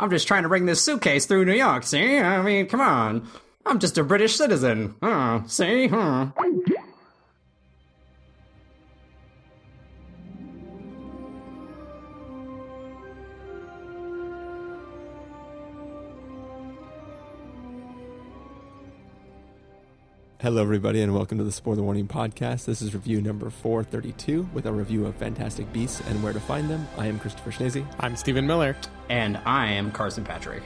I'm just trying to bring this suitcase through New York, see? I mean, come on. I'm just a British citizen. Oh, see? Hmm. Hello, everybody, and welcome to the Spoiler Warning Podcast. This is review number 432 with a review of Fantastic Beasts and Where to Find Them. I am Christopher Schnese. I'm Stephen Miller. And I am Carson Patrick.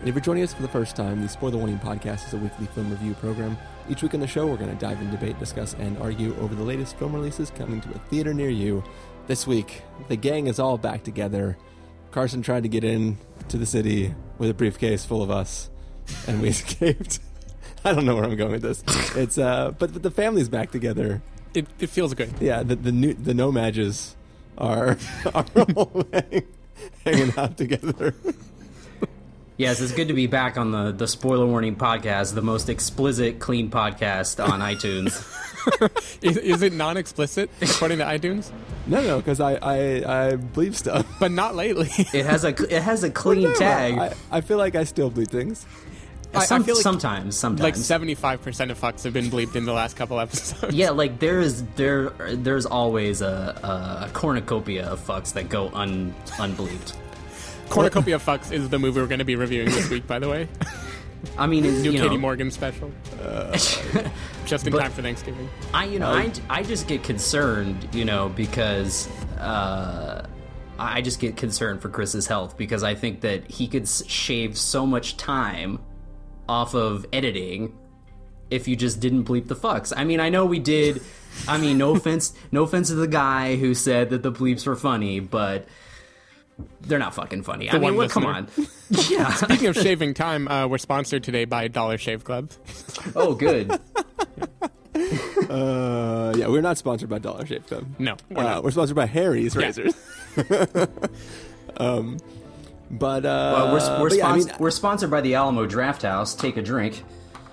And if you're joining us for the first time, the Spoiler Warning Podcast is a weekly film review program. Each week on the show, we're going to dive in, debate, discuss, and argue over the latest film releases coming to a theater near you. This week, the gang is all back together. Carson tried to get in to the city with a briefcase full of us, and we escaped. I don't know where I'm going with this. It's uh, but, but the family's back together. It, it feels good. Yeah, the the new the No-Majs are are all hang, hanging out together. Yes, it's good to be back on the, the Spoiler Warning Podcast, the most explicit, clean podcast on iTunes. Is, is it non-explicit according to iTunes? No, no, because I, I I bleep stuff. But not lately. It has a it has a clean tag. I, I feel like I still bleep things. I- I feel like- sometimes, sometimes. like seventy-five percent of fucks have been bleeped in the last couple episodes. Yeah, like there is there there's always a, a cornucopia of fucks that go un unbelieved. Cornucopia of fucks is the movie we're going to be reviewing this week. By the way, I mean, new you Katie know, Morgan special, just in time for Thanksgiving. I you know I, I just get concerned, you know, because uh, I just get concerned for Chris's health because I think that he could s- shave so much time off of editing if you just didn't bleep the fucks. I mean, I know we did. I mean, no offense, no offense to the guy who said that the bleeps were funny, but they're not fucking funny. I mean, one what, come on. Yeah. Speaking of shaving time, uh, we're sponsored today by Dollar Shave Club. Oh, good. Uh, yeah, we're not sponsored by Dollar Shave Club. No, we're Uh, not. we're sponsored by Harry's Yeah. razors. um, but uh, Uh, we're we're, but yeah, I mean, we're sponsored by the Alamo Drafthouse. Take a drink.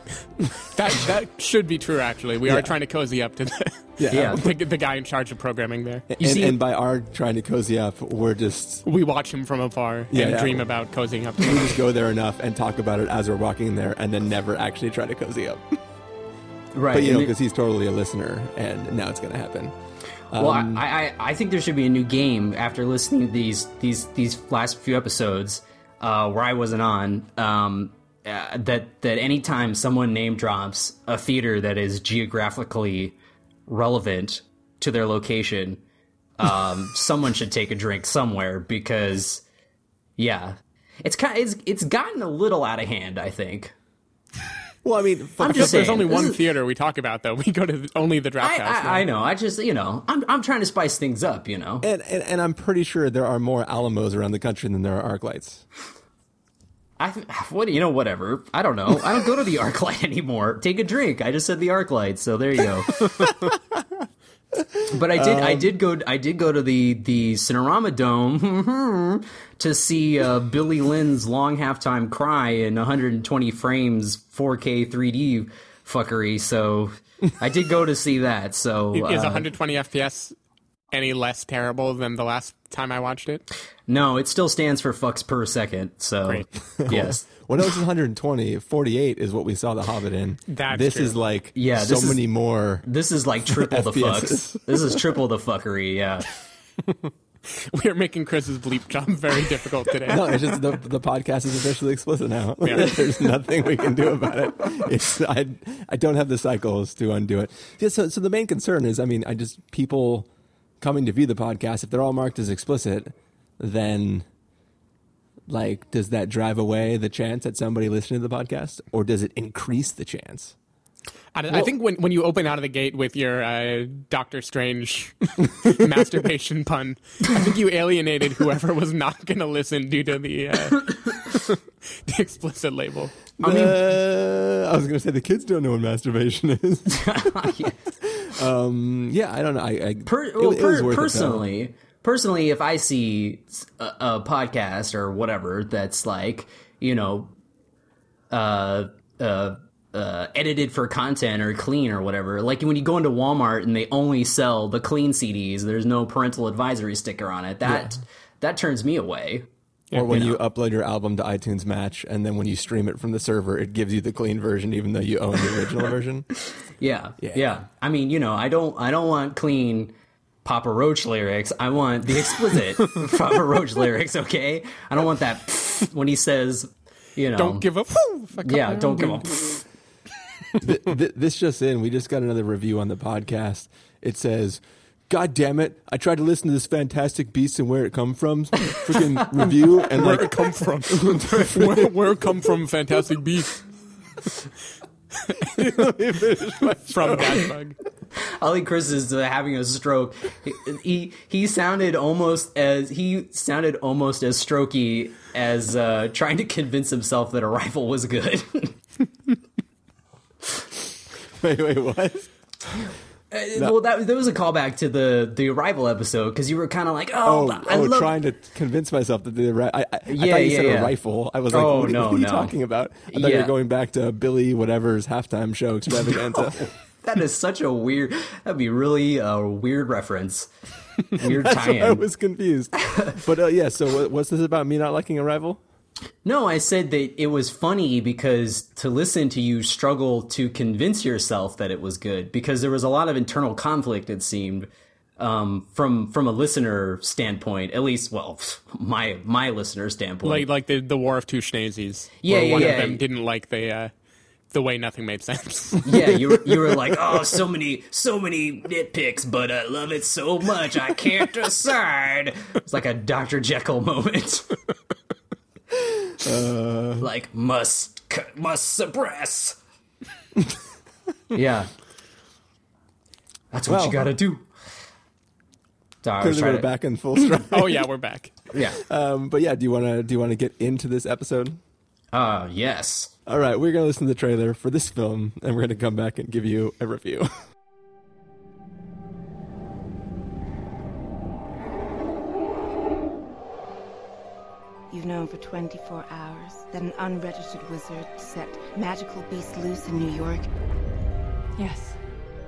That that should be true. Actually, we Yeah. are trying to cozy up to the, yeah, Yeah. the, the guy in charge of programming there. And, see- and by our trying to cozy up, we're just We watch him from afar Yeah, and yeah. dream about cozying up. To we him. just go there enough and talk about it as we're walking there, and then never actually try to cozy up. Right. But you know, and it- because he's totally a listener, and now it's going to happen. Well, Um, I, I I think there should be a new game after listening to these these these last few episodes uh, where I wasn't on. Um, uh, that that anytime someone name drops a theater that is geographically relevant to their location, um, someone should take a drink somewhere because, yeah, it's kind it's it's gotten a little out of hand. I think. Well, I mean, I'm just There's only one is- theater we talk about, though. We go to only the draft I, house. I, I know. I just you know I'm I'm trying to spice things up. You know. and, and and I'm pretty sure there are more Alamos around the country than there are ArcLights. I what you know whatever I don't know I don't go to the ArcLight anymore. Take a drink. I just said the ArcLight, so there you go. but I did I did go I did go to the the Cinerama Dome to see uh, Billy Lynn's long halftime cry in 120 frames 4K 3D fuckery. So I did go to see that. So Is uh, 120 FPS any less terrible than the last time I watched it? no, it still stands for fucks per second. So Great. yes. When it was 120, 48 is what we saw The Hobbit in. That's this true. is like Yeah, so is- many more. This is like triple the FPSs. fucks. This is triple the fuckery. Yeah. We are making Chris's bleep job very difficult today. No, it's just the, the podcast is officially explicit now. There's nothing we can do about it. It's I I don't have the cycles to undo it. Yeah, so so the main concern is, I mean, I just people coming to view the podcast if they're all marked as explicit, then like does that drive away the chance that somebody listening to the podcast, or does it increase the chance? I, I think when, when you open out of the gate with your uh, Doctor Strange masturbation pun, I think you alienated whoever was not going to listen due to the, uh, the explicit label. I mean, uh, I was going to say the kids don't know what masturbation is. Yeah. um, yeah, I don't know. I, I Per, well, it per- was worth it, personally, personally, if I see a, a podcast or whatever that's like you know, uh, uh, uh, edited for content or clean or whatever, like when you go into Walmart and they only sell the clean CDs, there's no parental advisory sticker on it. That that turns me away. or when you you, upload your album to iTunes Match, and then when you stream it from the server, it gives you the clean version, even though you own the original version. Yeah, Yeah. yeah, I mean, you know, I don't, I don't want clean Papa Roach lyrics. I want the explicit Papa Roach lyrics. Okay, I don't want that when he says, you know, Don't give up. Yeah, don't give up. Th- th- this just in, we just got another review on the podcast. It says, "God damn it! I tried to listen to this fantastic beast and where it come from, freaking review, and Where like it come from? where, where it come from? Fantastic Beast from Godbug. Ollie Chris is uh, having a stroke. He, he he sounded almost as he sounded almost as strokey as uh, trying to convince himself that a rifle was good. wait, wait, what? Well, that that was a callback to the the arrival episode because you were kind of like, oh, Oh, I oh love. trying to convince myself that the. I, I, I Yeah, thought you yeah, said yeah. a rifle. I was like, Oh, what, no, what are you no. talking about? I thought you were going back to Billy whatever's halftime show extravaganza. that is such a weird. That'd be really a weird reference. Weird That's why I was confused. But uh, yeah, so what's this about me not liking Arrival? No, I said that it was funny because to listen to you struggle to convince yourself that it was good because there was a lot of internal conflict. It seemed um, from from a listener standpoint, at least. Well, my my listener standpoint. Like like the the War of Two Schnazies. Yeah, where yeah, one yeah. of them didn't like the uh, the way nothing made sense. yeah, you were, you were like, oh, so many so many nitpicks, but I love it so much I can't decide. It's like a Dr. Jekyll moment. like must must suppress. yeah, that's what Well. you got to do. Sorry, I Clearly, trying we're to- back in full stride. oh yeah, we're back. Yeah. Um, but yeah, do you want to do you want to get into this episode? Uh, yes. All right, we're gonna listen to the trailer for this film, and we're gonna come back and give you a review. You've known for 24 hours that an unregistered wizard set magical beasts loose in New York. Yes.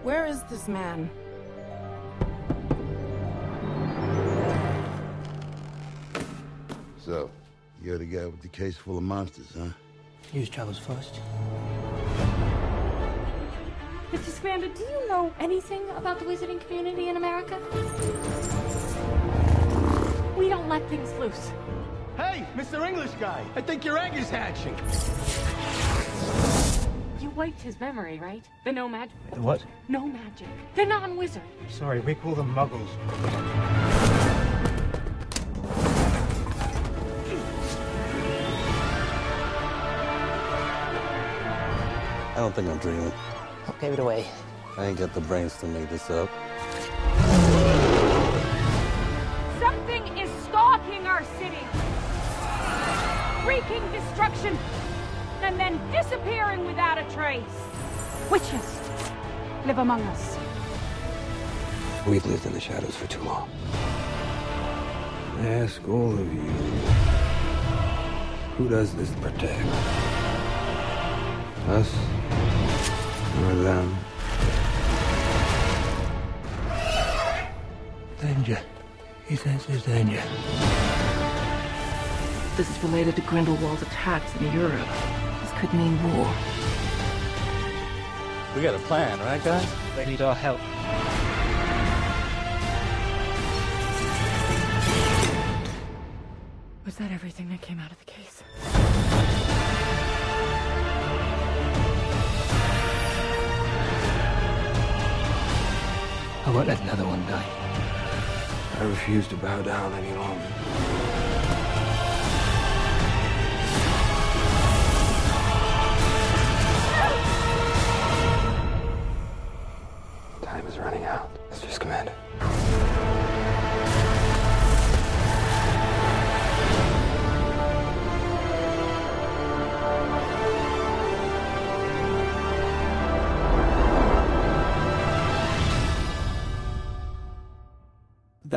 Where is this man? So, you're the guy with the case full of monsters, huh? News travels first. Mr. Scamander, do you know anything about the wizarding community in America? We don't let things loose. Hey, Mr. English guy, I think your egg is hatching. You wiped his memory, right? The no magic. The what? No magic. The non-wizard. Sorry, we call them muggles. I don't think I'm dreaming. I Give it away. I ain't got the brains to make this up. Something is stalking our city, wreaking destruction, and then disappearing without a trace. Witches live among us. We've lived in the shadows for too long. I ask all of you, who does this protect? Us or them? Um, danger. He senses danger. This is related to Grindelwald's attacks in Europe. This could mean war. We got a plan, right, guys? They need our help. Was that everything that came out of the case? I won't let another one die. I refuse to bow down any longer.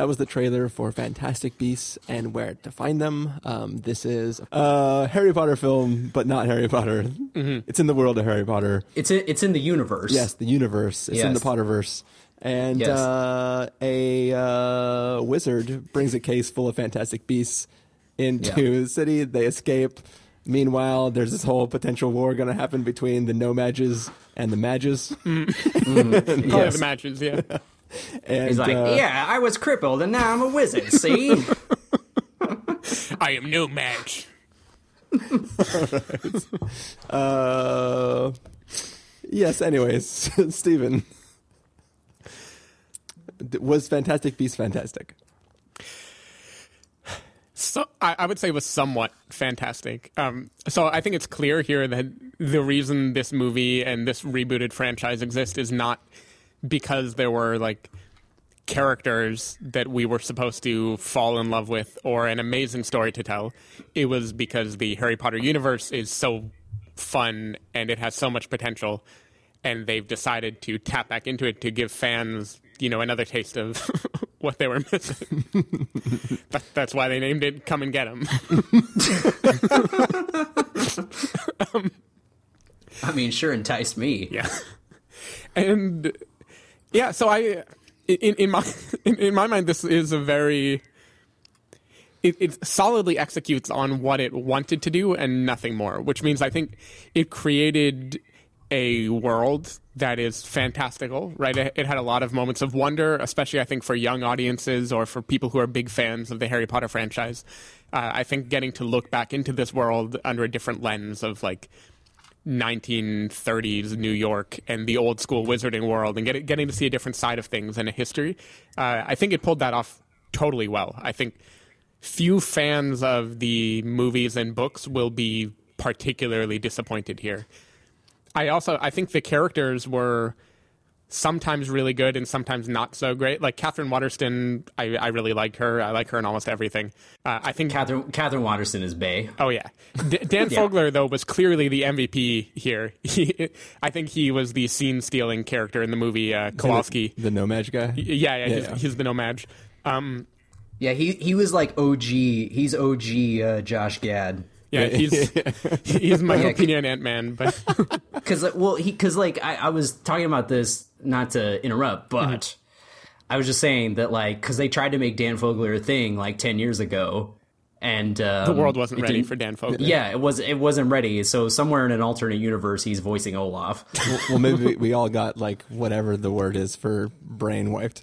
That was the trailer for Fantastic Beasts and Where to Find Them. Um, this is a Harry Potter film, but not Harry Potter. It's in the world of Harry Potter. It's in, it's in the universe. Yes, the universe. It's in the Potterverse. And Yes. uh, a uh, wizard brings a case full of fantastic beasts into the city. They escape. Meanwhile, there's this whole potential war going to happen between the no-mages and the mages. Probably Yes. the matches, yeah. And, He's like, uh, yeah, I was crippled and now I'm a wizard. See? I am no match. Uh, yes. Anyways, Stephen, was Fantastic Beast fantastic? So I, I would say it was somewhat fantastic. Um, so I think it's clear here that the reason this movie and this rebooted franchise exist is not because there were like characters that we were supposed to fall in love with or an amazing story to tell. It was because the Harry Potter universe is so fun and it has so much potential and they've decided to tap back into it to give fans, you know, another taste of what they were missing. that, that's why they named it Come and Get 'Em. Um, I mean, sure enticed me. Yeah. And yeah, so I in in my in, in my mind this is a very it, it solidly executes on what it wanted to do and nothing more, which means I think it created a world that is fantastical, right? It, had a lot of moments of wonder, especially I think for young audiences or for people who are big fans of the Harry Potter franchise. Uh, I think getting to look back into this world under a different lens of like 1930s New York and the old school wizarding world and get, getting to see a different side of things and a history. Uh, I think it pulled that off totally well. I think few fans of the movies and books will be particularly disappointed here. I also I think the characters were sometimes really good and sometimes not so great. Like Katherine Waterston, I, I really like her. I like her in almost everything. Uh, I think Katherine, Katherine Waterston is Bay. Oh yeah, D- Dan Yeah. Fogler though was clearly the MVP here. He, I think he was the scene stealing character in the movie uh, Kowalski. the no match guy. Yeah, yeah, he's, yeah. he's the nomad. Um, Yeah, he he was like OG. He's OG uh, Josh Gad. Yeah, he's he's Michael Yeah, Pena and Ant Man, but Because well, he because like I, I was talking about this not to interrupt, but Mm-hmm. I was just saying that like because they tried to make Dan Fogler a thing like ten years ago, and um, the world wasn't ready for Dan Fogler. Yeah, it was it wasn't ready. So somewhere in an alternate universe, he's voicing Olaf. well, maybe we, we all got like whatever the word is for brain wiped.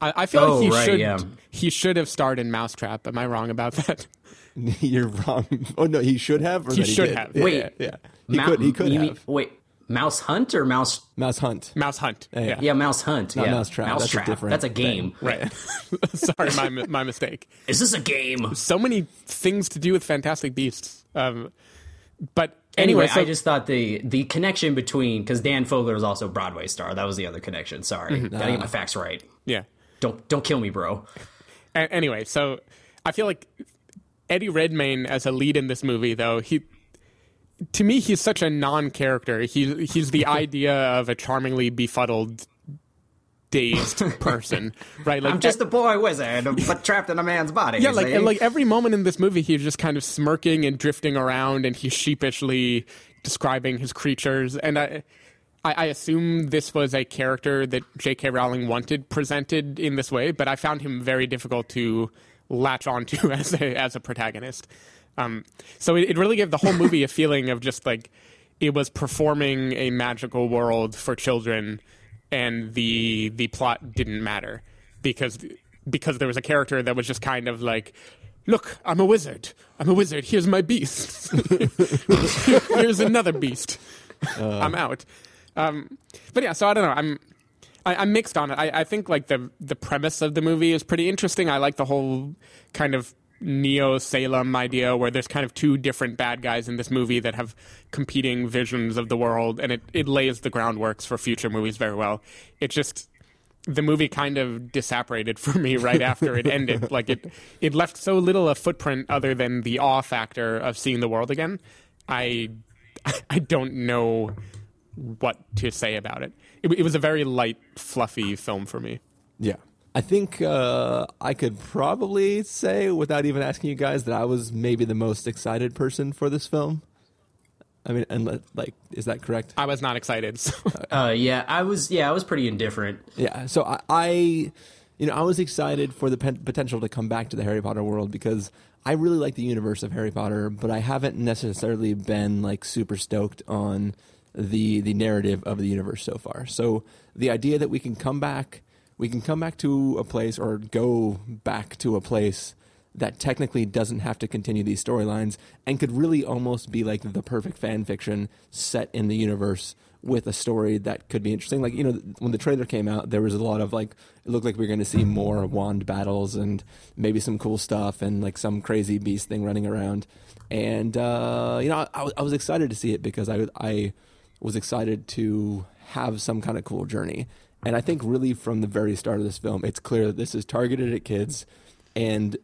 I, I feel Oh, like he right, should yeah. he should have starred in Mousetrap. Am I wrong about that? You're wrong. Oh no, he should have. Or He should did? have. Yeah, Wait. yeah, yeah. He Mou- could. He could have. mean- wait, Mouse Hunt or Mouse? Mouse Hunt. Mouse Hunt. Yeah. Yeah. Yeah, Mouse Hunt. Not yeah, Mousetrap, that's a Mousetrap. different That's a thing. game. Right. Sorry, my my mistake. Is this a game? So many things to do with Fantastic Beasts. Um, but anyway, Anyway, so, I just thought the the connection between because Dan Fogler is also a Broadway star. That was the other connection. Sorry, Mm-hmm. gotta get my facts right. yeah. Don't don't kill me, bro. A- anyway, so I feel like Eddie Redmayne as a lead in this movie, though he, to me, he's such a non-character. He he's the idea of a charmingly befuddled, dazed person, right? Like I'm just a boy wizard, but trapped in a man's body. yeah, like and, like every moment in this movie, he's just kind of smirking and drifting around, and he's sheepishly describing his creatures. And I, I, I assume this was a character that J.K. Rowling wanted presented in this way, but I found him very difficult to latch onto as a as a protagonist. Um, so it, it really gave the whole movie a feeling of just like it was performing a magical world for children, and the the plot didn't matter because because there was a character that was just kind of like, look, I'm a wizard. I'm a wizard. Here's my beast. Here's another beast. I'm out. Um, but yeah, so I don't know. I'm I, I'm mixed on it. I, I think like the the premise of the movie is pretty interesting. I like the whole kind of Neo Salem idea where there's kind of two different bad guys in this movie that have competing visions of the world, and it, it lays the groundworks for future movies very well. It just the movie kind of disapparated for me right after it ended. Like it, it left so little a footprint other than the awe factor of seeing the world again. I, I don't know what to say about it. It, it was a very light, fluffy film for me. Yeah. I think uh, I could probably say, without even asking you guys, that I was maybe the most excited person for this film. I mean, and like, is that correct? I was not excited. So. uh, yeah, I was yeah, I was pretty indifferent. Yeah. So I, I you know, I was excited for the pen- potential to come back to the Harry Potter world because I really like the universe of Harry Potter, but I haven't necessarily been like super stoked on the the narrative of the universe so far. So the idea that we can come back, we can come back to a place or go back to a place that technically doesn't have to continue these storylines and could really almost be like the perfect fan fiction set in the universe with a story that could be interesting. Like, you know, when the trailer came out, there was a lot of like, it looked like we were going to see more wand battles and maybe some cool stuff and like some crazy beast thing running around. And, uh, you know, I, I was excited to see it because I, I was excited to have some kind of cool journey. And I think really from the very start of this film, it's clear that this is targeted at kids and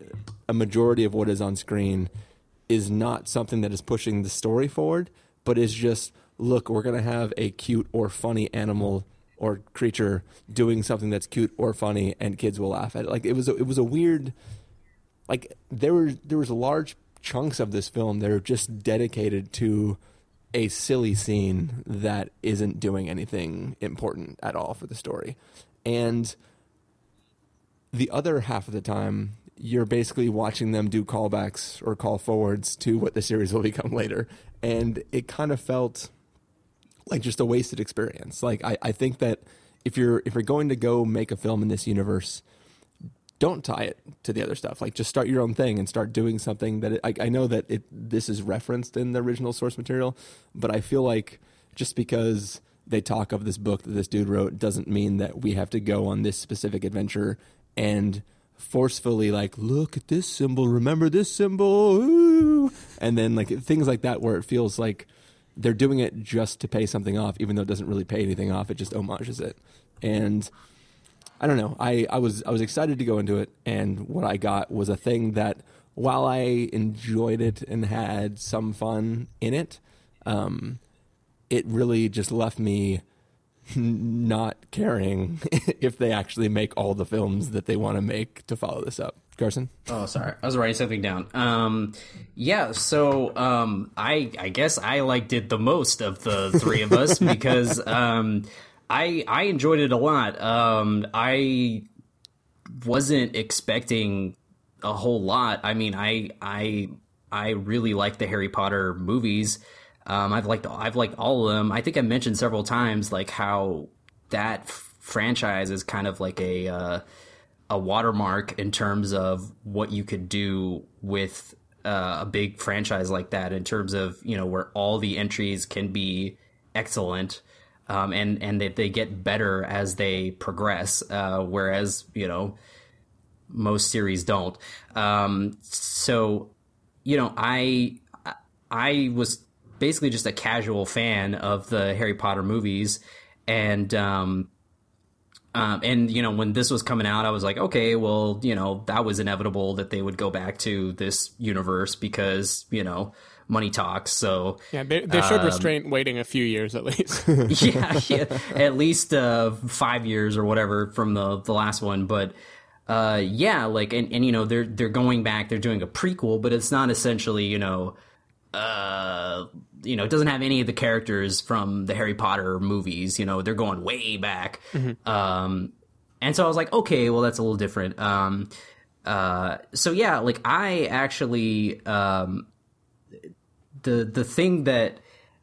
a majority of what is on screen is not something that is pushing the story forward, but is just look, we're going to have a cute or funny animal or creature doing something that's cute or funny, and kids will laugh at it. Like it was, a, it was a weird, like there were there was large chunks of this film that are just dedicated to a silly scene that isn't doing anything important at all for the story, and the other half of the time you're basically watching them do callbacks or call forwards to what the series will become later. And it kind of felt like just a wasted experience. Like I, I think that if you're if you're going to go make a film in this universe don't tie it to the other stuff. Like just start your own thing and start doing something that it, I, I know that it this is referenced in the original source material but i feel like just because they talk of this book that this dude wrote doesn't mean that we have to go on this specific adventure and forcefully like look at this symbol remember this symbol Ooh. and then like things like that where it feels like they're doing it just to pay something off even though it doesn't really pay anything off. It just homages it. And i don't know i, I was i was excited to go into it and what i got was a thing that while i enjoyed it and had some fun in it um, it really just left me not caring if they actually make all the films that they want to make to follow this up. Carson? Oh, sorry. I was writing something down. Um, yeah, so um, I I guess I liked it the most of the three of us because um, I I enjoyed it a lot. Um, I wasn't expecting a whole lot. I mean, I I I really like the Harry Potter movies. Um, I've liked I've liked all of them. I think I mentioned several times like how that f- franchise is kind of like a uh, a watermark in terms of what you could do with uh, a big franchise like that. In terms of you know where all the entries can be excellent. Um, and and that they get better as they progress, uh, whereas you know most series don't. Um, so you know, I I was basically just a casual fan of the Harry Potter movies, and um, um, and you know when this was coming out, I was like, okay, well, you know that was inevitable that they would go back to this universe because you know money talks. So yeah, they, they showed um, restraint waiting a few years at least. yeah, yeah, at least uh, five years or whatever from the the last one, but. Uh, yeah, like, and, and, you know, they're, they're going back, they're doing a prequel, but it's not essentially, you know, uh, you know, it doesn't have any of the characters from the Harry Potter movies. You know, they're going way back. Mm-hmm. Um, and so I was like, okay, well, that's a little different. Um, uh, so yeah, like I actually, um, the the thing that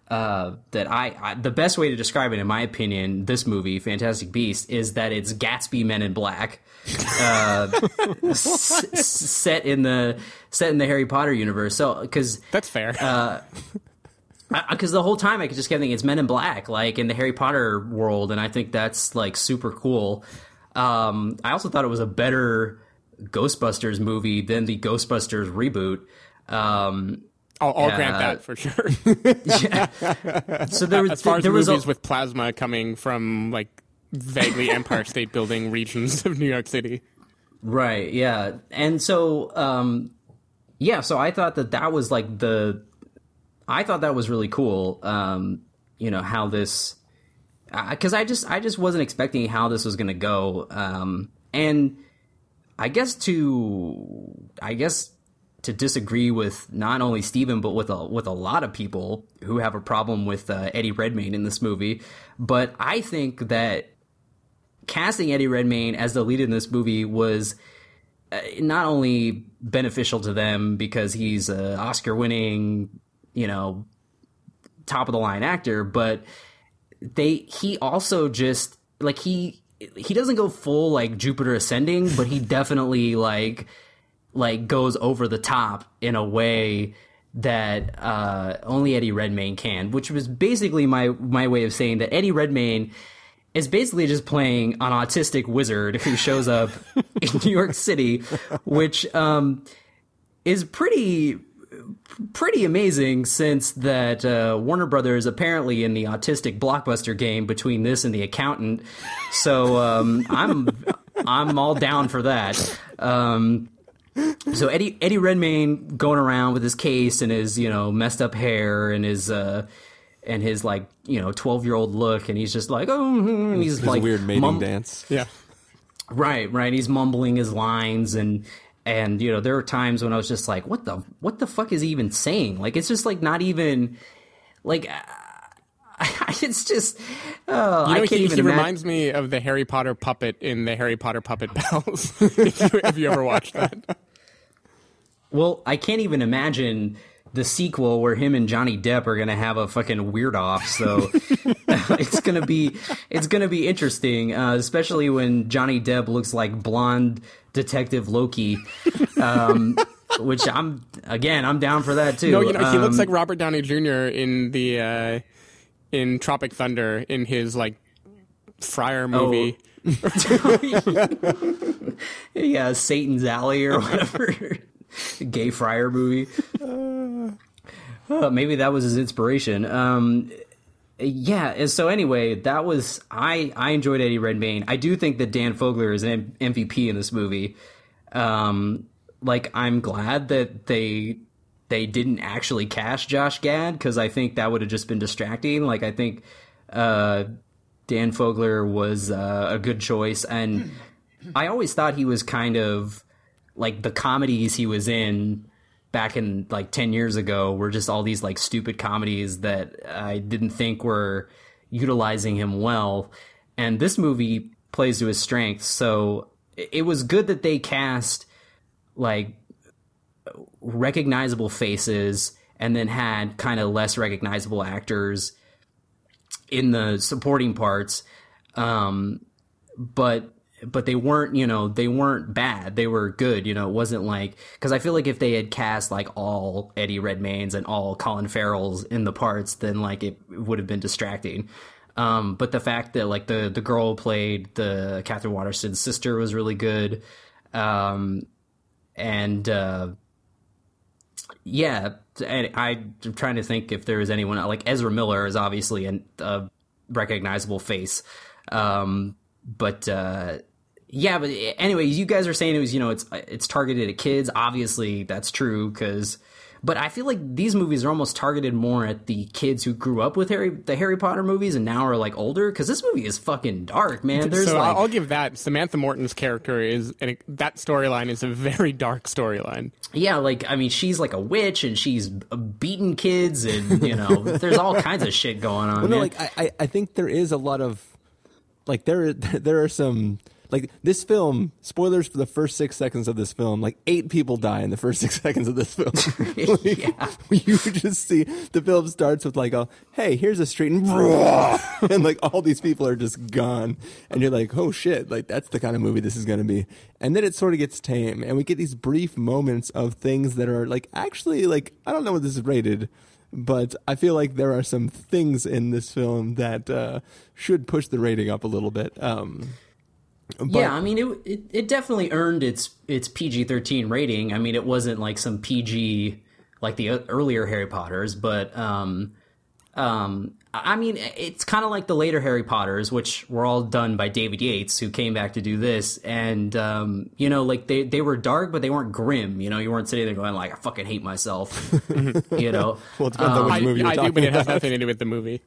uh, that I, I, the best way to describe it, in my opinion, this movie, Fantastic Beast, is that it's Gatsby Men in Black, uh, s- set in the set in the Harry Potter universe. So, because that's fair. Because uh, the whole time I could just kept thinking it's Men in Black, like in the Harry Potter world, and I think that's like super cool. Um, I also thought it was a better Ghostbusters movie than the Ghostbusters reboot. Um, I'll, I'll grant that for sure. yeah. So there was as far as there movies was a, with plasma coming from like vaguely Empire State Building regions of New York City. Right. Yeah. And so, um, yeah. So I thought that that was like the, I thought that was really cool. Um, you know how this, because I just I just wasn't expecting how this was going to go. Um, and I guess to I guess to disagree with not only Stephen, but with a with a lot of people who have a problem with uh, Eddie Redmayne in this movie. But I think that casting Eddie Redmayne as the lead in this movie was uh, not only beneficial to them because he's an Oscar winning, you know, top of the line actor, but they he also just like he he doesn't go full like Jupiter ascending, but he definitely like like goes over the top in a way that uh, only Eddie Redmayne can, which was basically my my way of saying that Eddie Redmayne is basically just playing an autistic wizard who shows up in New York City, which um, is pretty pretty amazing since that uh, Warner Brothers apparently in the autistic blockbuster game between this and the accountant. So um, I'm I'm all down for that. Um, so Eddie Eddie Redmayne going around with his case and his you know messed up hair and his uh, and his like you know twelve year old look and he's just like oh and he's His like weird mating mum- dance. Yeah. Right, right. He's mumbling his lines and and you know there are times when I was just like, what the what the fuck is he even saying? Like it's just like not even like. It's just, oh, You know, I can't he, even he imagine. reminds me of the Harry Potter puppet in the Harry Potter Puppet Pals. if, you, if you ever watched that. Well, I can't even imagine the sequel where him and Johnny Depp are gonna have a fucking weird off. So it's gonna be it's gonna be interesting, uh, especially when Johnny Depp looks like blonde Detective Loki. Um, which I'm again, I'm down for that too. No, you know, he looks Um, like Robert Downey Jr. in the uh, in Tropic Thunder in his like Friar movie. yeah, Satan's Alley or whatever gay friar movie. Uh, maybe that was his inspiration. Um, yeah. and So anyway, that was I. I enjoyed Eddie Redmayne. I do think that Dan Fogler is an M- MVP in this movie. Um, like I'm glad that they they didn't actually cast Josh Gad because I think that would have just been distracting. Like I think uh, Dan Fogler was uh, a good choice, and I always thought he was kind of like the comedies he was in back in like 10 years ago were just all these like stupid comedies that I didn't think were utilizing him well. And this movie plays to his strengths. So it was good that they cast like recognizable faces and then had kind of less recognizable actors in the supporting parts. Um, but but they weren't you know they weren't bad. They were good you know it wasn't like because i feel like if they had cast like all eddie redmayne's and all colin farrell's in the parts then like it would have been distracting. Um but the fact that like the the girl played the katherine waterston's sister was really good. Um and uh yeah i'm trying to think if there is anyone like ezra miller is obviously a recognizable face um but uh yeah but anyways you guys are saying it was you know it's it's targeted at kids. Obviously that's true because but i feel like these movies are almost targeted more at the kids who grew up with harry the harry potter movies and now are like older because this movie is fucking dark man there's so like I'll give that Samantha Morton's character is and that storyline is a very dark storyline. yeah like i mean she's like a witch and she's beating kids and you know there's all kinds of shit going on Well, no, man. like I, I, I think there is a lot of like there there are some like this film spoilers for the first six seconds of this film like eight people die in the first six seconds of this film like, Yeah. you just see the film starts with like a hey here's a street and, and like all these people are just gone and you're like oh shit like that's the kind of movie this is going to be and then it sort of gets tame and we get these brief moments of things that are like actually like i don't know what this is rated but I feel like there are some things in this film that uh, should push the rating up a little bit. Um, but- yeah, I mean it, it it definitely earned its its PG thirteen rating. I mean it wasn't like some PG like the earlier Harry Potters, but um um I mean it's kind of like the later Harry Potters, which were all done by David Yates, who came back to do this, and um you know like they they were dark, but they weren't grim. You know, you weren't sitting there going like I fucking hate myself. you know, well, it depends on which I, movie you're I do, talking but it has nothing to do with the movie.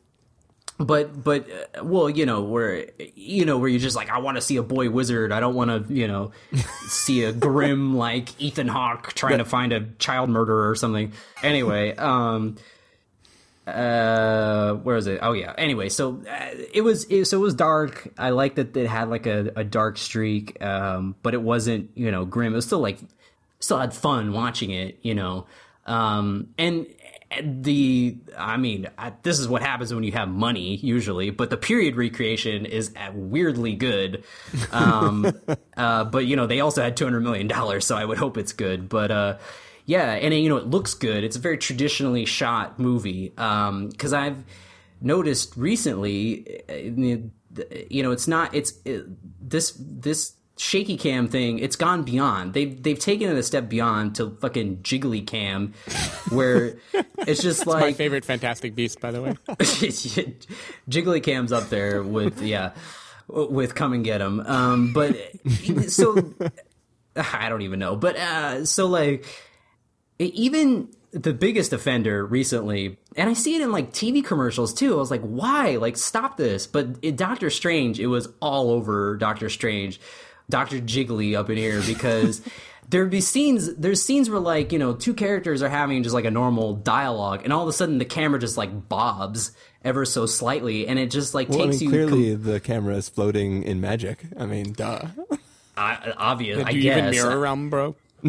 But but uh, well you know where you know where you're just like i want to see a boy wizard. I don't want to you know see a grim like ethan hawke trying to find a child murderer or something. Anyway um uh where is it? Oh yeah. Anyway so uh, it was it, so it was dark. I liked that it had like a, a dark streak um but it wasn't you know grim. It was still like still had fun watching it you know. Um and the i mean I, this is what happens when you have money usually but the period recreation is weirdly good um uh but you know they also had 200 million dollars so i would hope it's good but uh yeah, and you know it looks good. It's a very traditionally shot movie. Because um, I've noticed recently, uh, you know, it's not. It's it, this this shaky cam thing. It's gone beyond. They've they've taken it a step beyond to fucking jiggly cam, where it's just like my favorite Fantastic Beast, by the way. jiggly cam's up there with yeah, with come and get him. Um, but so I don't even know. But uh, so like even the biggest offender recently, and I see it in like TV commercials too. I was like, why? Like, stop this. But in Doctor Strange, it was all over Doctor Strange, Doctor Jiggly up in here because. There'd be scenes. There's scenes where like you know two characters are having just like a normal dialogue, and all of a sudden the camera just like bobs ever so slightly, and it just like well, takes I mean, you. Clearly, com- the camera is floating in magic. I mean, duh. I, obvious. Do I you guess. even mirror realm, bro?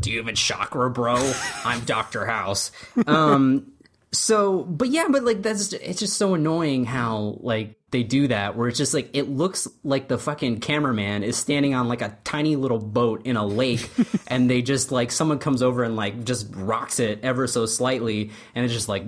Do you even chakra, bro? I'm Doctor House. Um, so, but yeah, but like that's just, it's just so annoying how like they do that where it's just like it looks like the fucking cameraman is standing on like a tiny little boat in a lake and they just like someone comes over and like just rocks it ever so slightly and it's just like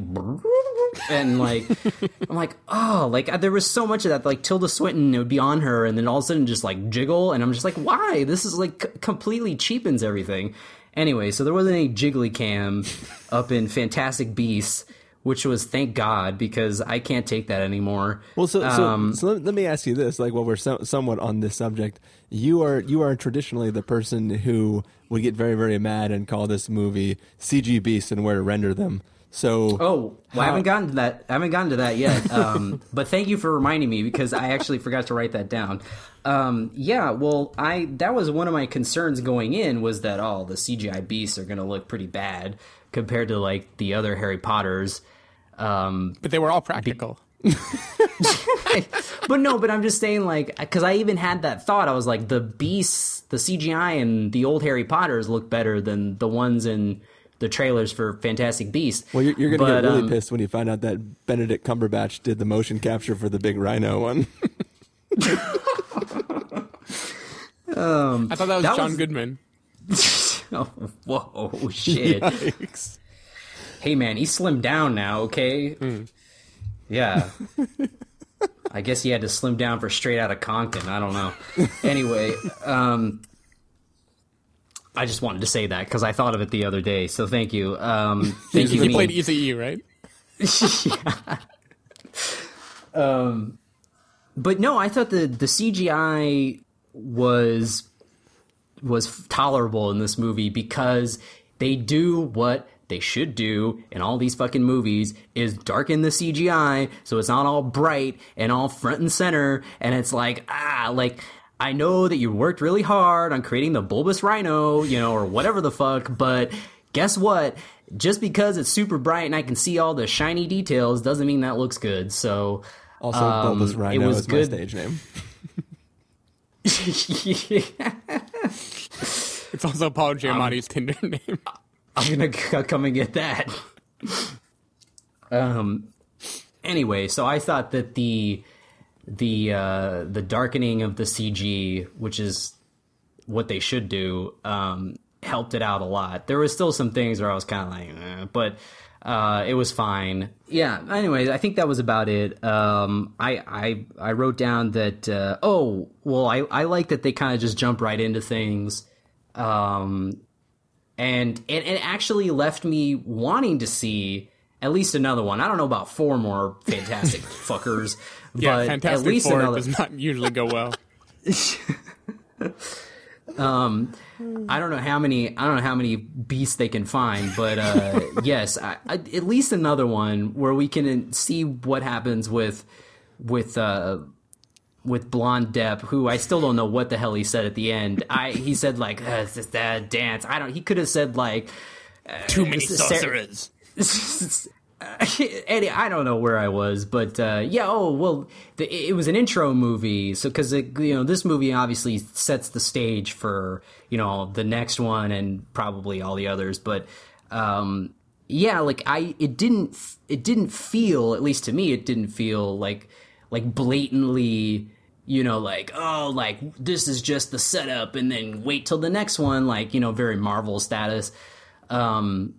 and like I'm like oh like uh, there was so much of that like Tilda Swinton it would be on her and then all of a sudden just like jiggle and I'm just like why? This is like c- completely cheapens everything anyway so there wasn't any jiggly cam up in Fantastic Beasts which was thank God because I can't take that anymore. Well, so so, um, so let, let, me ask you this: like, while we're so, somewhat on this subject, you are you are traditionally the person who would get very very mad and call this movie CG beasts and where to render them. So oh, well, I haven't gotten to that. I haven't gotten to that yet. Um, but thank you for reminding me because I actually forgot to write that down. Um, yeah, well, I that was one of my concerns going in was that oh, the CGI beasts are going to look pretty bad compared to like the other Harry Potters. Um, but they were all practical. Be- but no, but I'm just saying, like, because I even had that thought. I was like, the beasts, the CGI, and the old Harry Potters look better than the ones in the trailers for Fantastic Beasts. Well, you're, you're going to get really um, pissed when you find out that Benedict Cumberbatch did the motion capture for the big rhino one. um, I thought that was that John was... Goodman. oh, whoa, shit. Yikes hey man, he slimmed down now, okay? Mm. Yeah. I guess he had to slim down for straight out of Compton. I don't know. anyway, um, I just wanted to say that because I thought of it the other day. So thank you. Um, thank you. He played Easy E, right? yeah. Um, but no, I thought the the CGI was was tolerable in this movie because they do what they should do in all these fucking movies is darken the CGI so it's not all bright and all front and center and it's like ah like I know that you worked really hard on creating the bulbous rhino, you know, or whatever the fuck, but guess what? Just because it's super bright and I can see all the shiny details doesn't mean that looks good. So also um, bulbous rhino it was is good. my stage name. it's also Paul Giamatti's um, Tinder name. I'm gonna come and get that. um. Anyway, so I thought that the the uh, the darkening of the CG, which is what they should do, um, helped it out a lot. There was still some things where I was kind of like, eh, but uh, it was fine. Yeah. Anyways, I think that was about it. Um, I, I I wrote down that uh, oh well, I I like that they kind of just jump right into things. Um, and it, it actually left me wanting to see at least another one. I don't know about four more fantastic fuckers, yeah, but Fantastic at least Four another. does not usually go well. um, I don't know how many. I don't know how many beasts they can find, but uh, yes, I, I, at least another one where we can see what happens with with uh, with Blonde Depp, who I still don't know what the hell he said at the end. I he said like uh, that dance. I don't. He could have said like Too many Sarah- sorcerers. Eddie, I don't know where I was, but uh, yeah. Oh well, the, it was an intro movie, so because you know this movie obviously sets the stage for you know the next one and probably all the others. But um, yeah, like I, it didn't, it didn't feel, at least to me, it didn't feel like like blatantly. You know, like oh, like this is just the setup, and then wait till the next one, like you know, very Marvel status. Um,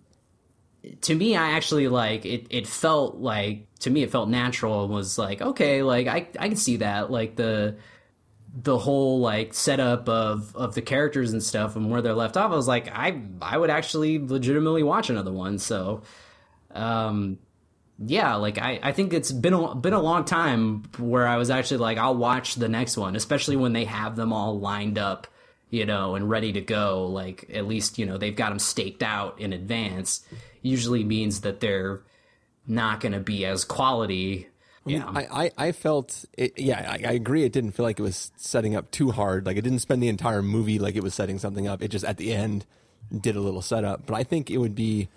to me i actually like it it felt like to me it felt natural and was like okay like i i can see that like the the whole like setup of of the characters and stuff and where they're left off i was like i i would actually legitimately watch another one so um yeah like i i think it's been a been a long time where i was actually like i'll watch the next one especially when they have them all lined up you know and ready to go like at least you know they've got them staked out in advance usually means that they're not going to be as quality. Yeah. I, I, I felt it, yeah I, I agree it didn't feel like it was setting up too hard. Like it didn't spend the entire movie like it was setting something up. It just at the end did a little setup. But I think it would be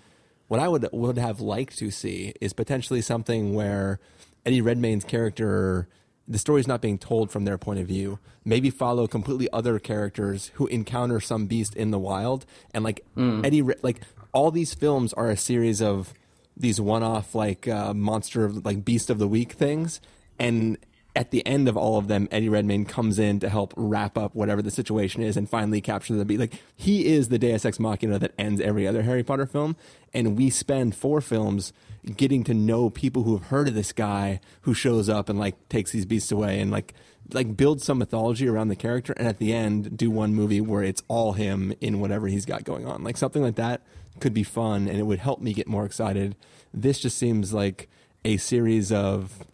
what I would would have liked to see is potentially something where Eddie Redmayne's character the story's not being told from their point of view. Maybe follow completely other characters who encounter some beast in the wild and like hmm. Eddie like all these films are a series of these one-off like uh, monster of like beast of the week things and at the end of all of them eddie redmayne comes in to help wrap up whatever the situation is and finally capture the beast like he is the deus ex machina that ends every other harry potter film and we spend four films getting to know people who have heard of this guy who shows up and like takes these beasts away and like like build some mythology around the character and at the end do one movie where it's all him in whatever he's got going on. Like something like that could be fun and it would help me get more excited. This just seems like a series of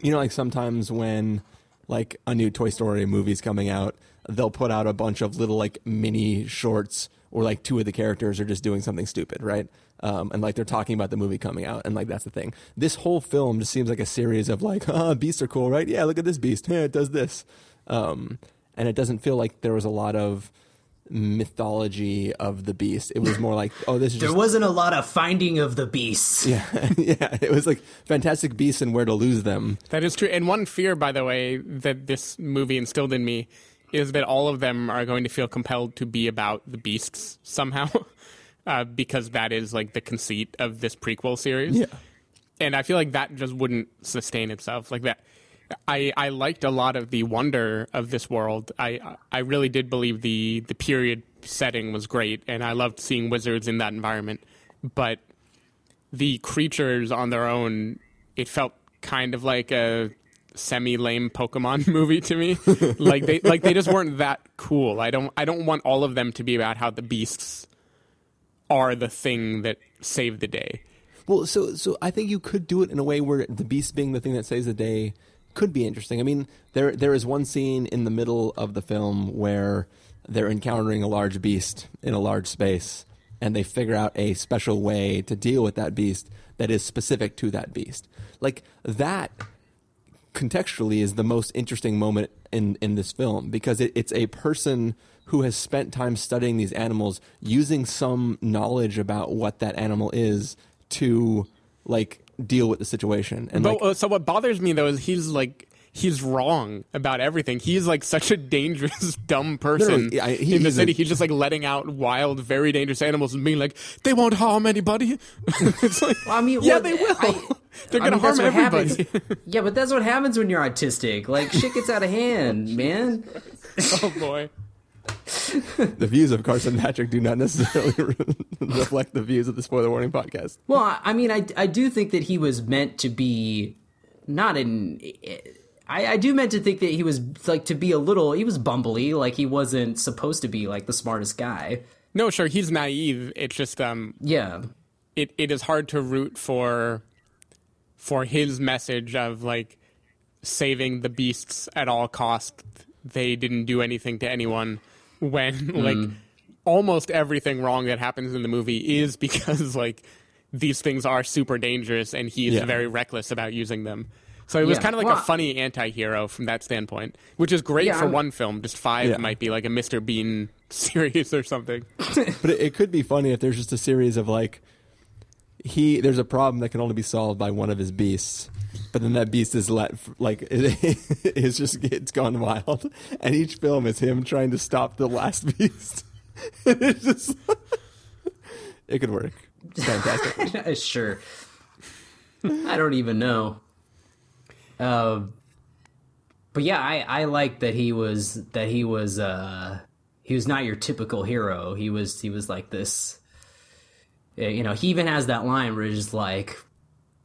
you know like sometimes when like a new toy story movie's coming out they'll put out a bunch of little like mini shorts or like two of the characters are just doing something stupid right? Um, and like they're talking about the movie coming out and like that's the thing. This whole film just seems like a series of like ah beasts are cool right? Yeah look at this beast. Yeah, it does this. Um, and it doesn't feel like there was a lot of mythology of the beast it was more like oh this is there just wasn't a lot of finding of the beasts yeah yeah it was like fantastic beasts and where to lose them That is true. And one fear, by the way, that this movie instilled in me is that all of them are going to feel compelled to be about the beasts somehow, uh, because that is like the conceit of this prequel series. yeah and I feel like that just wouldn't sustain itself like that. I, I liked a lot of the wonder of this world. I I really did believe the the period setting was great, and I loved seeing wizards in that environment. But the creatures on their own, it felt kind of like a semi lame Pokemon movie to me. like they like they just weren't that cool. I don't I don't want all of them to be about how the beasts are the thing that saved the day. Well, so so I think you could do it in a way where the beast being the thing that saves the day could be interesting. I mean, there there is one scene in the middle of the film where they're encountering a large beast in a large space, and they figure out a special way to deal with that beast that is specific to that beast. Like that contextually is the most interesting moment in, in this film because it, it's a person who has spent time studying these animals using some knowledge about what that animal is to like deal with the situation and But like uh, so what bothers me though is he's like he's wrong about everything. He's like such a dangerous, dumb person No, no, I- he- in the he's a- city. he's just like letting out wild, very dangerous animals and being like, "They won't harm anybody." it's like, Well, I mean, yeah, well, they will. I- They're gonna mean, harm everybody. yeah, but that's what happens when you're autistic. Like shit gets out of hand, man. oh boy. the views of Carson Patrick do not necessarily reflect the views of the Spoiler Warning podcast. Well, I- I mean, I I do think that he was meant to be not in. I, I do meant to think that he was like to be a little. He was bumbly, like he wasn't supposed to be like the smartest guy. No, sure, he's naive. It's just um, Yeah, it, it is hard to root for for his message of like saving the beasts at all cost. They didn't do anything to anyone when like mm. almost everything wrong that happens in the movie is because like these things are super dangerous and he's Yeah. very reckless about using them. So it was Yeah. kind of like Well, a funny anti-hero from that standpoint, which is great Yeah, for I'm- one film. Just five Yeah. might be like a Mr. Bean series or something. But it, it could be funny if there's just a series of like he there's a problem that can only be solved by one of his beasts. But then that beast is let like it, it's just it's gone wild, and each film is him trying to stop the last beast. it's just it could work. It's fantastic. sure. I don't even know. Uh, but yeah, I, I like that he was that he was uh, he was not your typical hero. He was he was like this. uh, You know, he even has that line where he's like,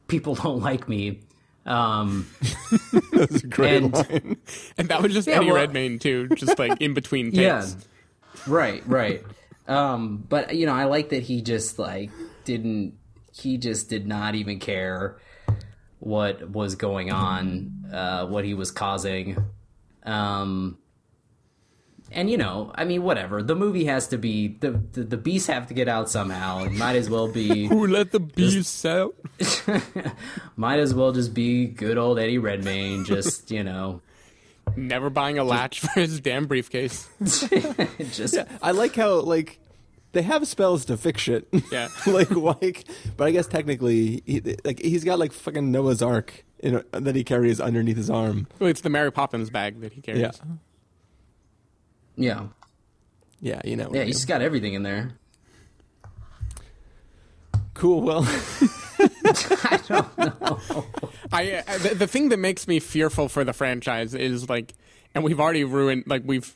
"People don't like me." Um, That's a great And- line. And that was just Yeah, Eddie well- Redmayne too, just like in between takes. yeah, right, right. Um, but you know, I like that he just like didn't. He just did not even care what was going on, uh, what he was causing. Um, and you know, I mean, whatever. The movie has to be the the, the beasts have to get out somehow. It might as well be Who let the beast out? might as well just be good old Eddie Redmayne. Just you know, Never buying a latch for his damn briefcase. just I like how like they have spells to fix shit. Yeah. like like, but I guess technically, he, like he's got like fucking Noah's Ark you know, that he carries underneath his arm. Well, it's the Mary Poppins bag that he carries. Yeah, yeah, yeah, you know. yeah. he's got everything in there. cool. Well, I, know. I uh, the, the thing that makes me fearful for the franchise is like, and we've already ruined like we've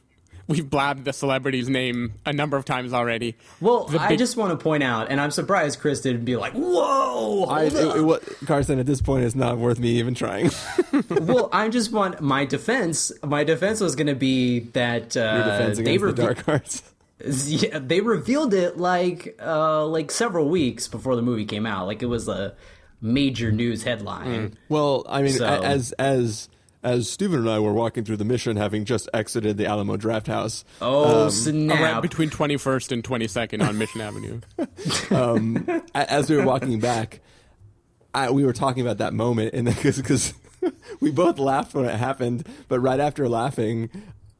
we've blabbed the celebrity's name a number of times already. Well, The I just want to point out, and I'm surprised Chris didn't be like, "Whoa!" I, it, it, wa- Carson, at this point, it's not worth me even trying. well, I just want my defense. My defense was going to be that uh, Your they against the dark arts. yeah, they revealed it like uh, like several weeks before the movie came out. Like it was a major news headline. Well, I mean, So- as as as Stephen and I were walking through the mission, having just exited the Alamo Drafthouse. Oh um, Around snap! between 21st and 22nd on Mission Avenue. Um, a- as we were walking back, I, we were talking about that moment, and because we both laughed when it happened, but right after laughing,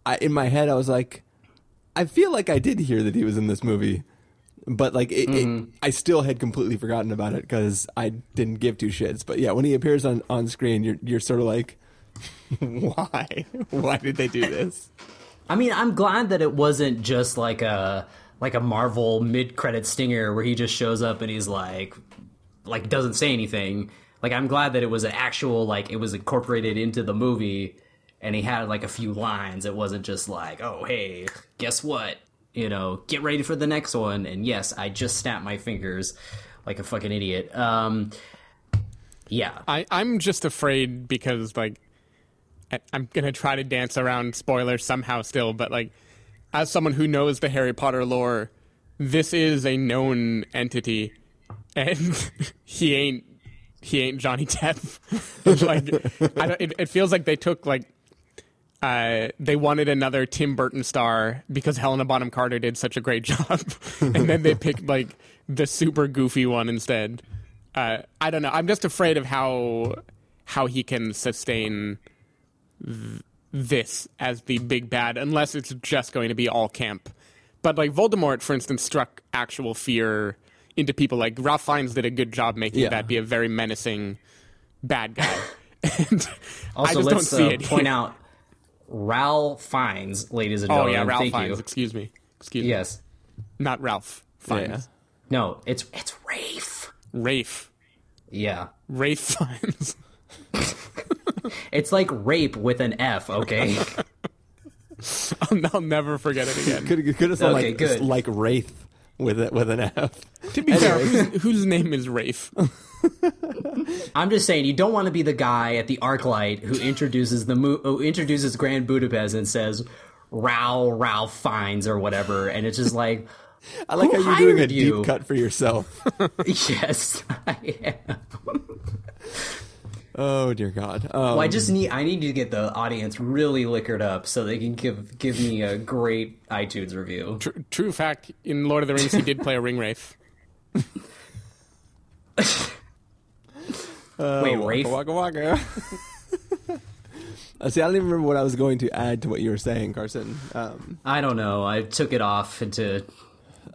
I, in my head I was like, I feel like I did hear that he was in this movie, but like it, it, mm-hmm. I still had completely forgotten about it because I didn't give two shits. But yeah, when he appears on on screen, you're you're sort of like, why? Why did they do this? I mean, I'm glad that it wasn't just like a like a Marvel mid credit stinger where he just shows up and he's like like doesn't say anything. Like I'm glad that it was an actual like it was incorporated into the movie and he had like a few lines. It wasn't just like, "Oh, hey, guess what? You know, get ready for the next one." And yes, I just snapped my fingers like a fucking idiot. Um yeah. I, I'm just afraid because like I, I'm gonna try to dance around spoilers somehow still, but like as someone who knows the Harry Potter lore, this is a known entity, and he ain't he ain't Johnny Depp. like it, it feels like they took like. Uh, they wanted another Tim Burton star because Helena Bonham Carter did such a great job, and then they picked like the super goofy one instead. Uh, I don't know. I'm just afraid of how how he can sustain this as the big bad, unless it's just going to be all camp. But like Voldemort, for instance, struck actual fear into people. Like Ralph Fiennes did a good job making Yeah. that be a very menacing bad guy. and I just let's don't see uh, it. point out Ralph Fiennes, ladies and oh gentlemen. yeah, Ralph Thank Fiennes. you. Excuse me. Excuse Yes. me. Yes, not Ralph Fiennes. No, it's it's Rafe. Rafe. Yeah. Rafe Fiennes. It's like rape with an F, okay? I'll, I'll never forget it again. Could could have sounded Okay, like good. like Wraith with it with an F. to be fair, whose, whose name is Rafe? I'm just saying you don't want to be the guy at the ArcLight who introduces the who introduces Grand Budapest and says Rao Ralph Fiennes or whatever and it's just like I like Who how you're doing a you? deep cut for yourself. yes, I am. Oh dear God. Um, Well, I just need I need to get the audience really liquored up so they can give give me a great iTunes review. Tr- true fact, in Lord of the Rings, he did play a ring wraith. Wait, Rafe? Waka waka. Uh, see, I don't even remember what I was going to add to what you were saying, Carson. Um, I don't know. I took it off into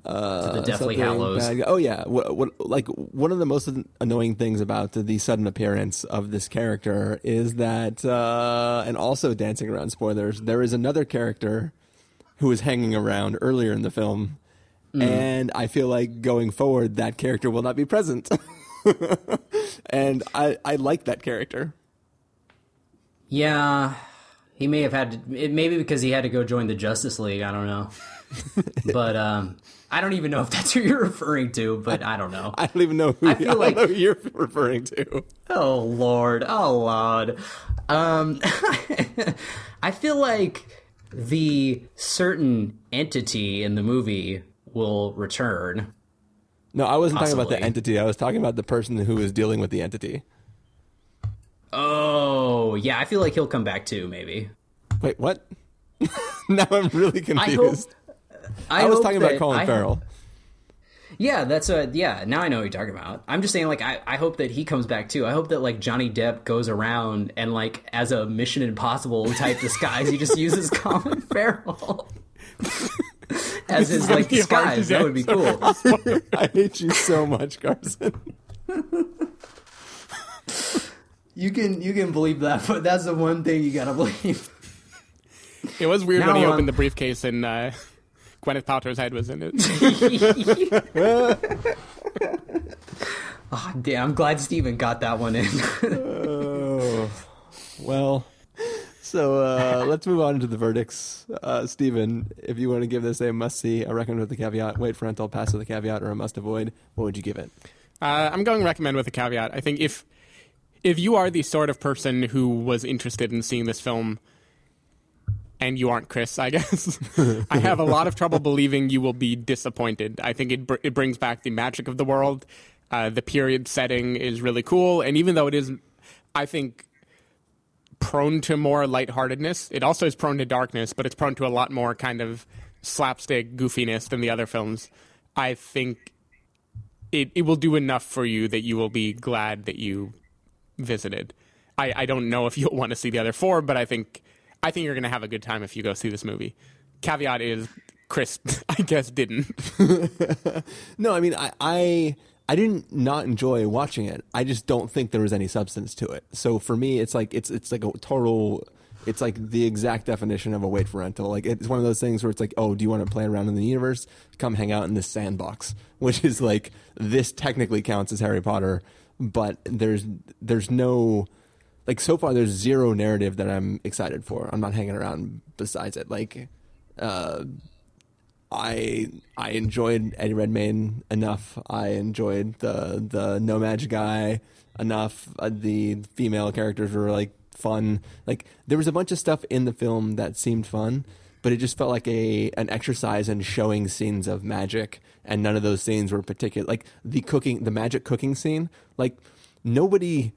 uh, to the Deathly Hallows. bad- Oh yeah, what, what, like one of the most annoying things about the sudden appearance of this character is that, uh, and also dancing around spoilers, there is another character who is hanging around earlier in the film, Mm. and I feel like going forward, that character will not be present. and I, I like that character. Yeah, he may have had to, it maybe because he had to go join the Justice League. I don't know, but um, I don't even know if that's who you're referring to. But I don't know. I don't even know who, I I feel don't like- know you're referring to. Oh Lord, oh Lord. Um, I feel like the certain entity in the movie will return. No, I wasn't talking about the entity. I was talking about the person who is dealing with the entity. Oh yeah, I feel like he'll come back too. Maybe. Wait, what? now I'm really I confused. I, was talking about Colin I- Farrell. Yeah, that's a yeah. Now I know what you're talking about. I'm just saying, like, I, I hope that he comes back too. I hope that like Johnny Depp goes around and like as a Mission Impossible type disguise, he just uses Colin Farrell as his like disguise. That would be cool. I hate you so much, Carson. You can you can believe that, but that's the one thing you gotta believe. It was weird Now, when he opened the briefcase and uh, Gwyneth Paltrow's head was in it. oh, damn, I'm glad Stephen got that one in. Oh, well. So uh, let's move on to the verdicts. Uh, Stephen, if you want to give this a must see, a recommend with the caveat, wait for rental, pass with the caveat, or a must avoid, what would you give it? Uh, I'm going recommend with a caveat. I think if if you are the sort of person who was interested in seeing this film, and you aren't Chris, I guess, I have a lot of trouble believing you will be disappointed. I think it br- it brings back the magic of the world. Uh, the period setting is really cool, and even though it is, I think. Prone to more lightheartedness. It also is prone to darkness, but it's prone to a lot more kind of slapstick goofiness than the other films. I think it, it will do enough for you that you will be glad that you visited. I, I don't know if you'll want to see the other four, but I think I think you're going to have a good time if you go see this movie. Caveat is Chris, I guess, didn't. No, I mean, I, I I didn't not enjoy watching it. I just don't think there was any substance to it. So for me, it's like it's it's like a total. It's like the exact definition of a wait for rental. Like it's one of those things where it's like, oh, do you want to play around in the universe? Come hang out in this sandbox, which is like this technically counts as Harry Potter, but there's there's no like so far there's zero narrative that I'm excited for. I'm not hanging around besides it. Like uh I I enjoyed Eddie Redmayne enough. I enjoyed the the No Magic guy enough. Uh, the female characters were like fun. Like there was a bunch of stuff in the film that seemed fun, but it just felt like a an exercise in showing scenes of magic, and none of those scenes were particular. Like the cooking, the magic cooking scene. Like nobody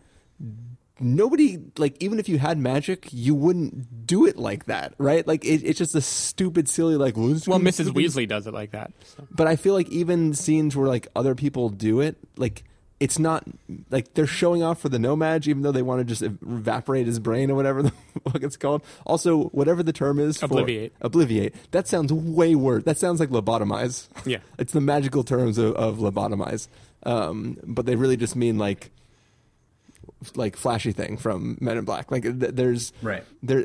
nobody like even if you had magic you wouldn't do it like that right like it, it's just a stupid silly like well, well, Mrs. Weasley does it like that. So. but i feel like even scenes where like other people do it like it's not like they're showing off for the No-Maj even though they want to just evaporate his brain or whatever the fuck it's called also whatever the term is for- Obliviate. obliviate that sounds way worse that sounds like lobotomize Yeah. it's the magical terms of, of lobotomize um, but they really just mean like like flashy thing from Men in Black. Like th- there's Right. there.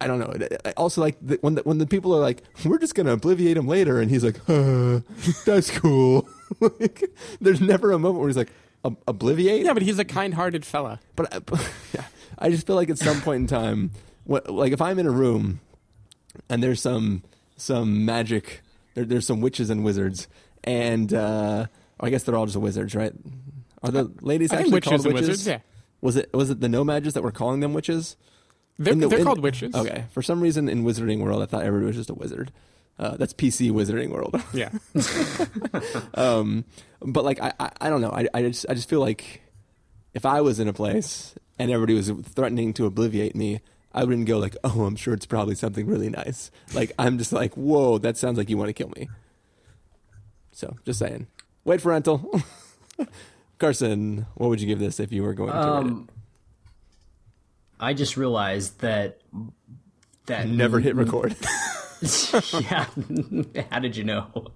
I don't know. I Also, like the, when the, when the people are like, "We're just gonna obliviate him later," and he's like, uh, "That's cool." like, there's never a moment where he's like, "Ob- "Obliviate." Yeah, but he's a kind-hearted fella. But, I- but yeah, I just feel like at some point in time, what, like if I'm in a room and there's some some magic, there, there's some witches and wizards, and uh, I guess they're all just wizards, right? Are the ladies I think actually witches called and witches? wizards, yeah. Was it was it the No-Majs that were calling them witches? They're, the- they're in- called witches. Okay, for some reason in Wizarding World, I thought everybody was just a wizard. Uh, that's PC Wizarding World. Yeah. um, but like I, I, I don't know. I, I just I just feel like if I was in a place and everybody was threatening to obliviate me, I wouldn't go like, oh, I'm sure it's probably something really nice. Like I'm just like, whoa, that sounds like you want to kill me. So just saying. Wait for rental. Carson, what would you give this if you were going to? Um, I just realized that that Never hit record. yeah. How did you know?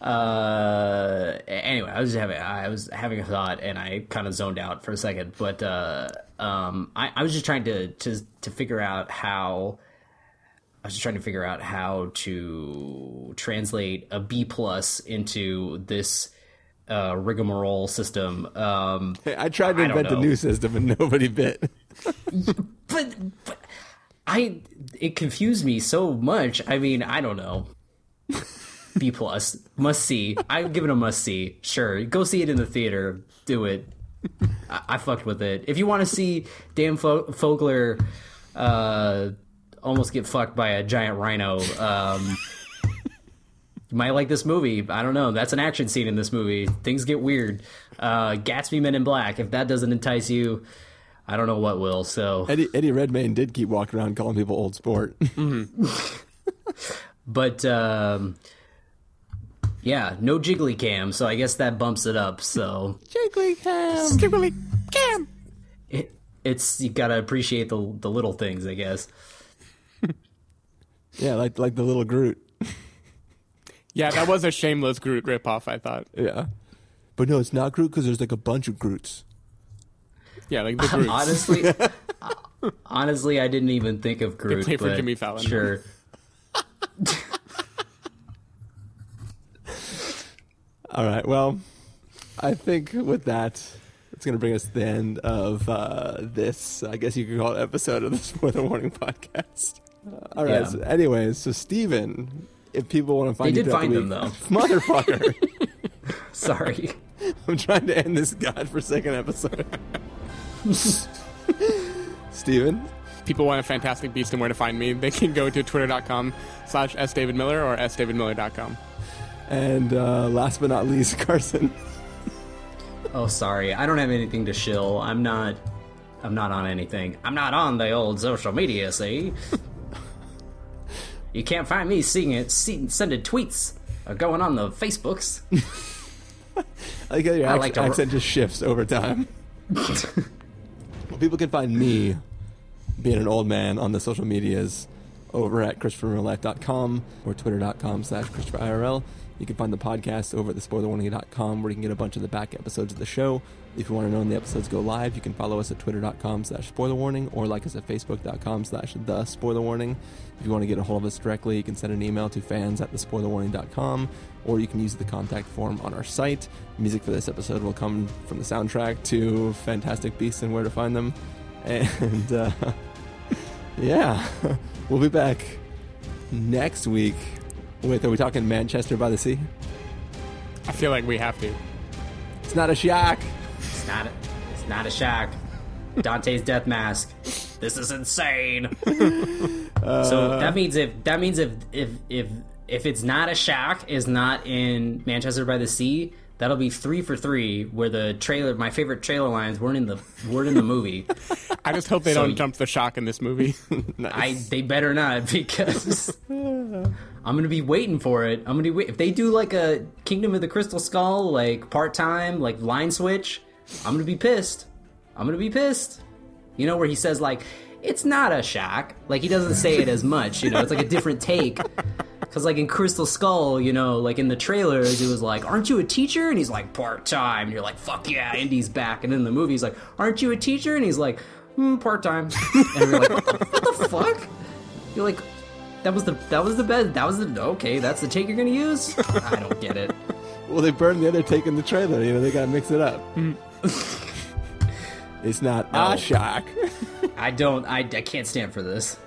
Uh, anyway, I was having I was having a thought and I kind of zoned out for a second, but uh, um, I, I was just trying to to to figure out how I was just trying to figure out how to translate a B plus into this uh, rigmarole system. Um, I tried to I invent a new system and nobody bit. but, but I it confused me so much. I mean, I don't know. B plus must see. I'm giving a must see. Sure, go see it in the theater. Do it. I, I fucked with it. If you want to see Dan Fo- Fogler uh, almost get fucked by a giant rhino, um, you might like this movie. I don't know. That's an action scene in this movie. Things get weird. Uh, Gatsby Men in Black. If that doesn't entice you, I don't know what will. So Eddie, Eddie Redmayne did keep walking around calling people old sport. But um, yeah, no jiggly cam, so I guess that bumps it up. So Jiggly cam. Jiggly cam. it, it's you gotta appreciate the the little things, I guess. Yeah, like like the little Groot. Yeah, that was a shameless Groot ripoff. I thought. Yeah. But no, it's not Groot because there's like a bunch of Groots. Yeah, like the Groots. Honestly, honestly, I didn't even think of Groot. play for but Jimmy Fallon. Sure. All right. Well, I think with that, it's going to bring us to the end of uh, this. I guess you could call it episode of the Spoiler Warning podcast. Uh, all right. Yeah. So anyways, so Stephen, if people want to find They you did throughout the find them, week- motherfucker. Sorry. I'm trying to end this godforsaken episode. Stephen, People want a Fantastic Beast and where to find me. They can go to twitter.com slash sdavidmiller or sdavidmiller.com. and uh, last but not least, Carson. Oh, sorry. I don't have anything to shill. I'm not. I'm not on anything. I'm not on the old social media. See. You can't find me seeing it, see, sending tweets, or going on the Facebooks. I like how your I ac- like accent just shifts over time. well, people can find me being an old man on the social medias over at ChristopherRealLife.com or Twitter.com slash ChristopherIRL. You can find the podcast over at thespoilerwarning.com where you can get a bunch of the back episodes of the show. If you want to know when the episodes go live, you can follow us at twitter.com slash spoilerwarning or like us at facebook.com slash the spoiler warning. If you want to get a hold of us directly, you can send an email to fans at thespoilerwarning.com or you can use the contact form on our site. Music for this episode will come from the soundtrack to Fantastic Beasts and Where to Find Them. And uh, yeah, we'll be back next week with, are we talking Manchester by the Sea? I feel like we have to. It's not a shack. It's not. A, it's not a shack. Dante's death mask. This is insane. so uh, that means if that means if if if if it's not a shack is not in Manchester by the Sea, that'll be three for three. Where the trailer, my favorite trailer lines weren't in the weren't in the movie. I just hope they So don't jump the shock in this movie. I they better not because I'm gonna be waiting for it. I'm gonna be wait- if they do like a Kingdom of the Crystal Skull like part time like line switch. I'm gonna be pissed. I'm gonna be pissed. You know where he says like it's not a shack. Like he doesn't say it as much. You know, it's like a different take. Because like in Crystal Skull, you know, like in the trailers, it was like, "Aren't you a teacher?" And he's like, "Part time." And you're like, "Fuck yeah, Indy's back." And then the movie's like, "Aren't you a teacher?" And he's like, mm, "Part time." And you're like, "What the fuck?" You're like, "That was the that was the best. That was the okay. That's the take you're gonna use." I don't get it. Well, they burned the other take in the trailer. You know, they got to mix it up. it's not No. a shack. I don't. I, I can't stand for this.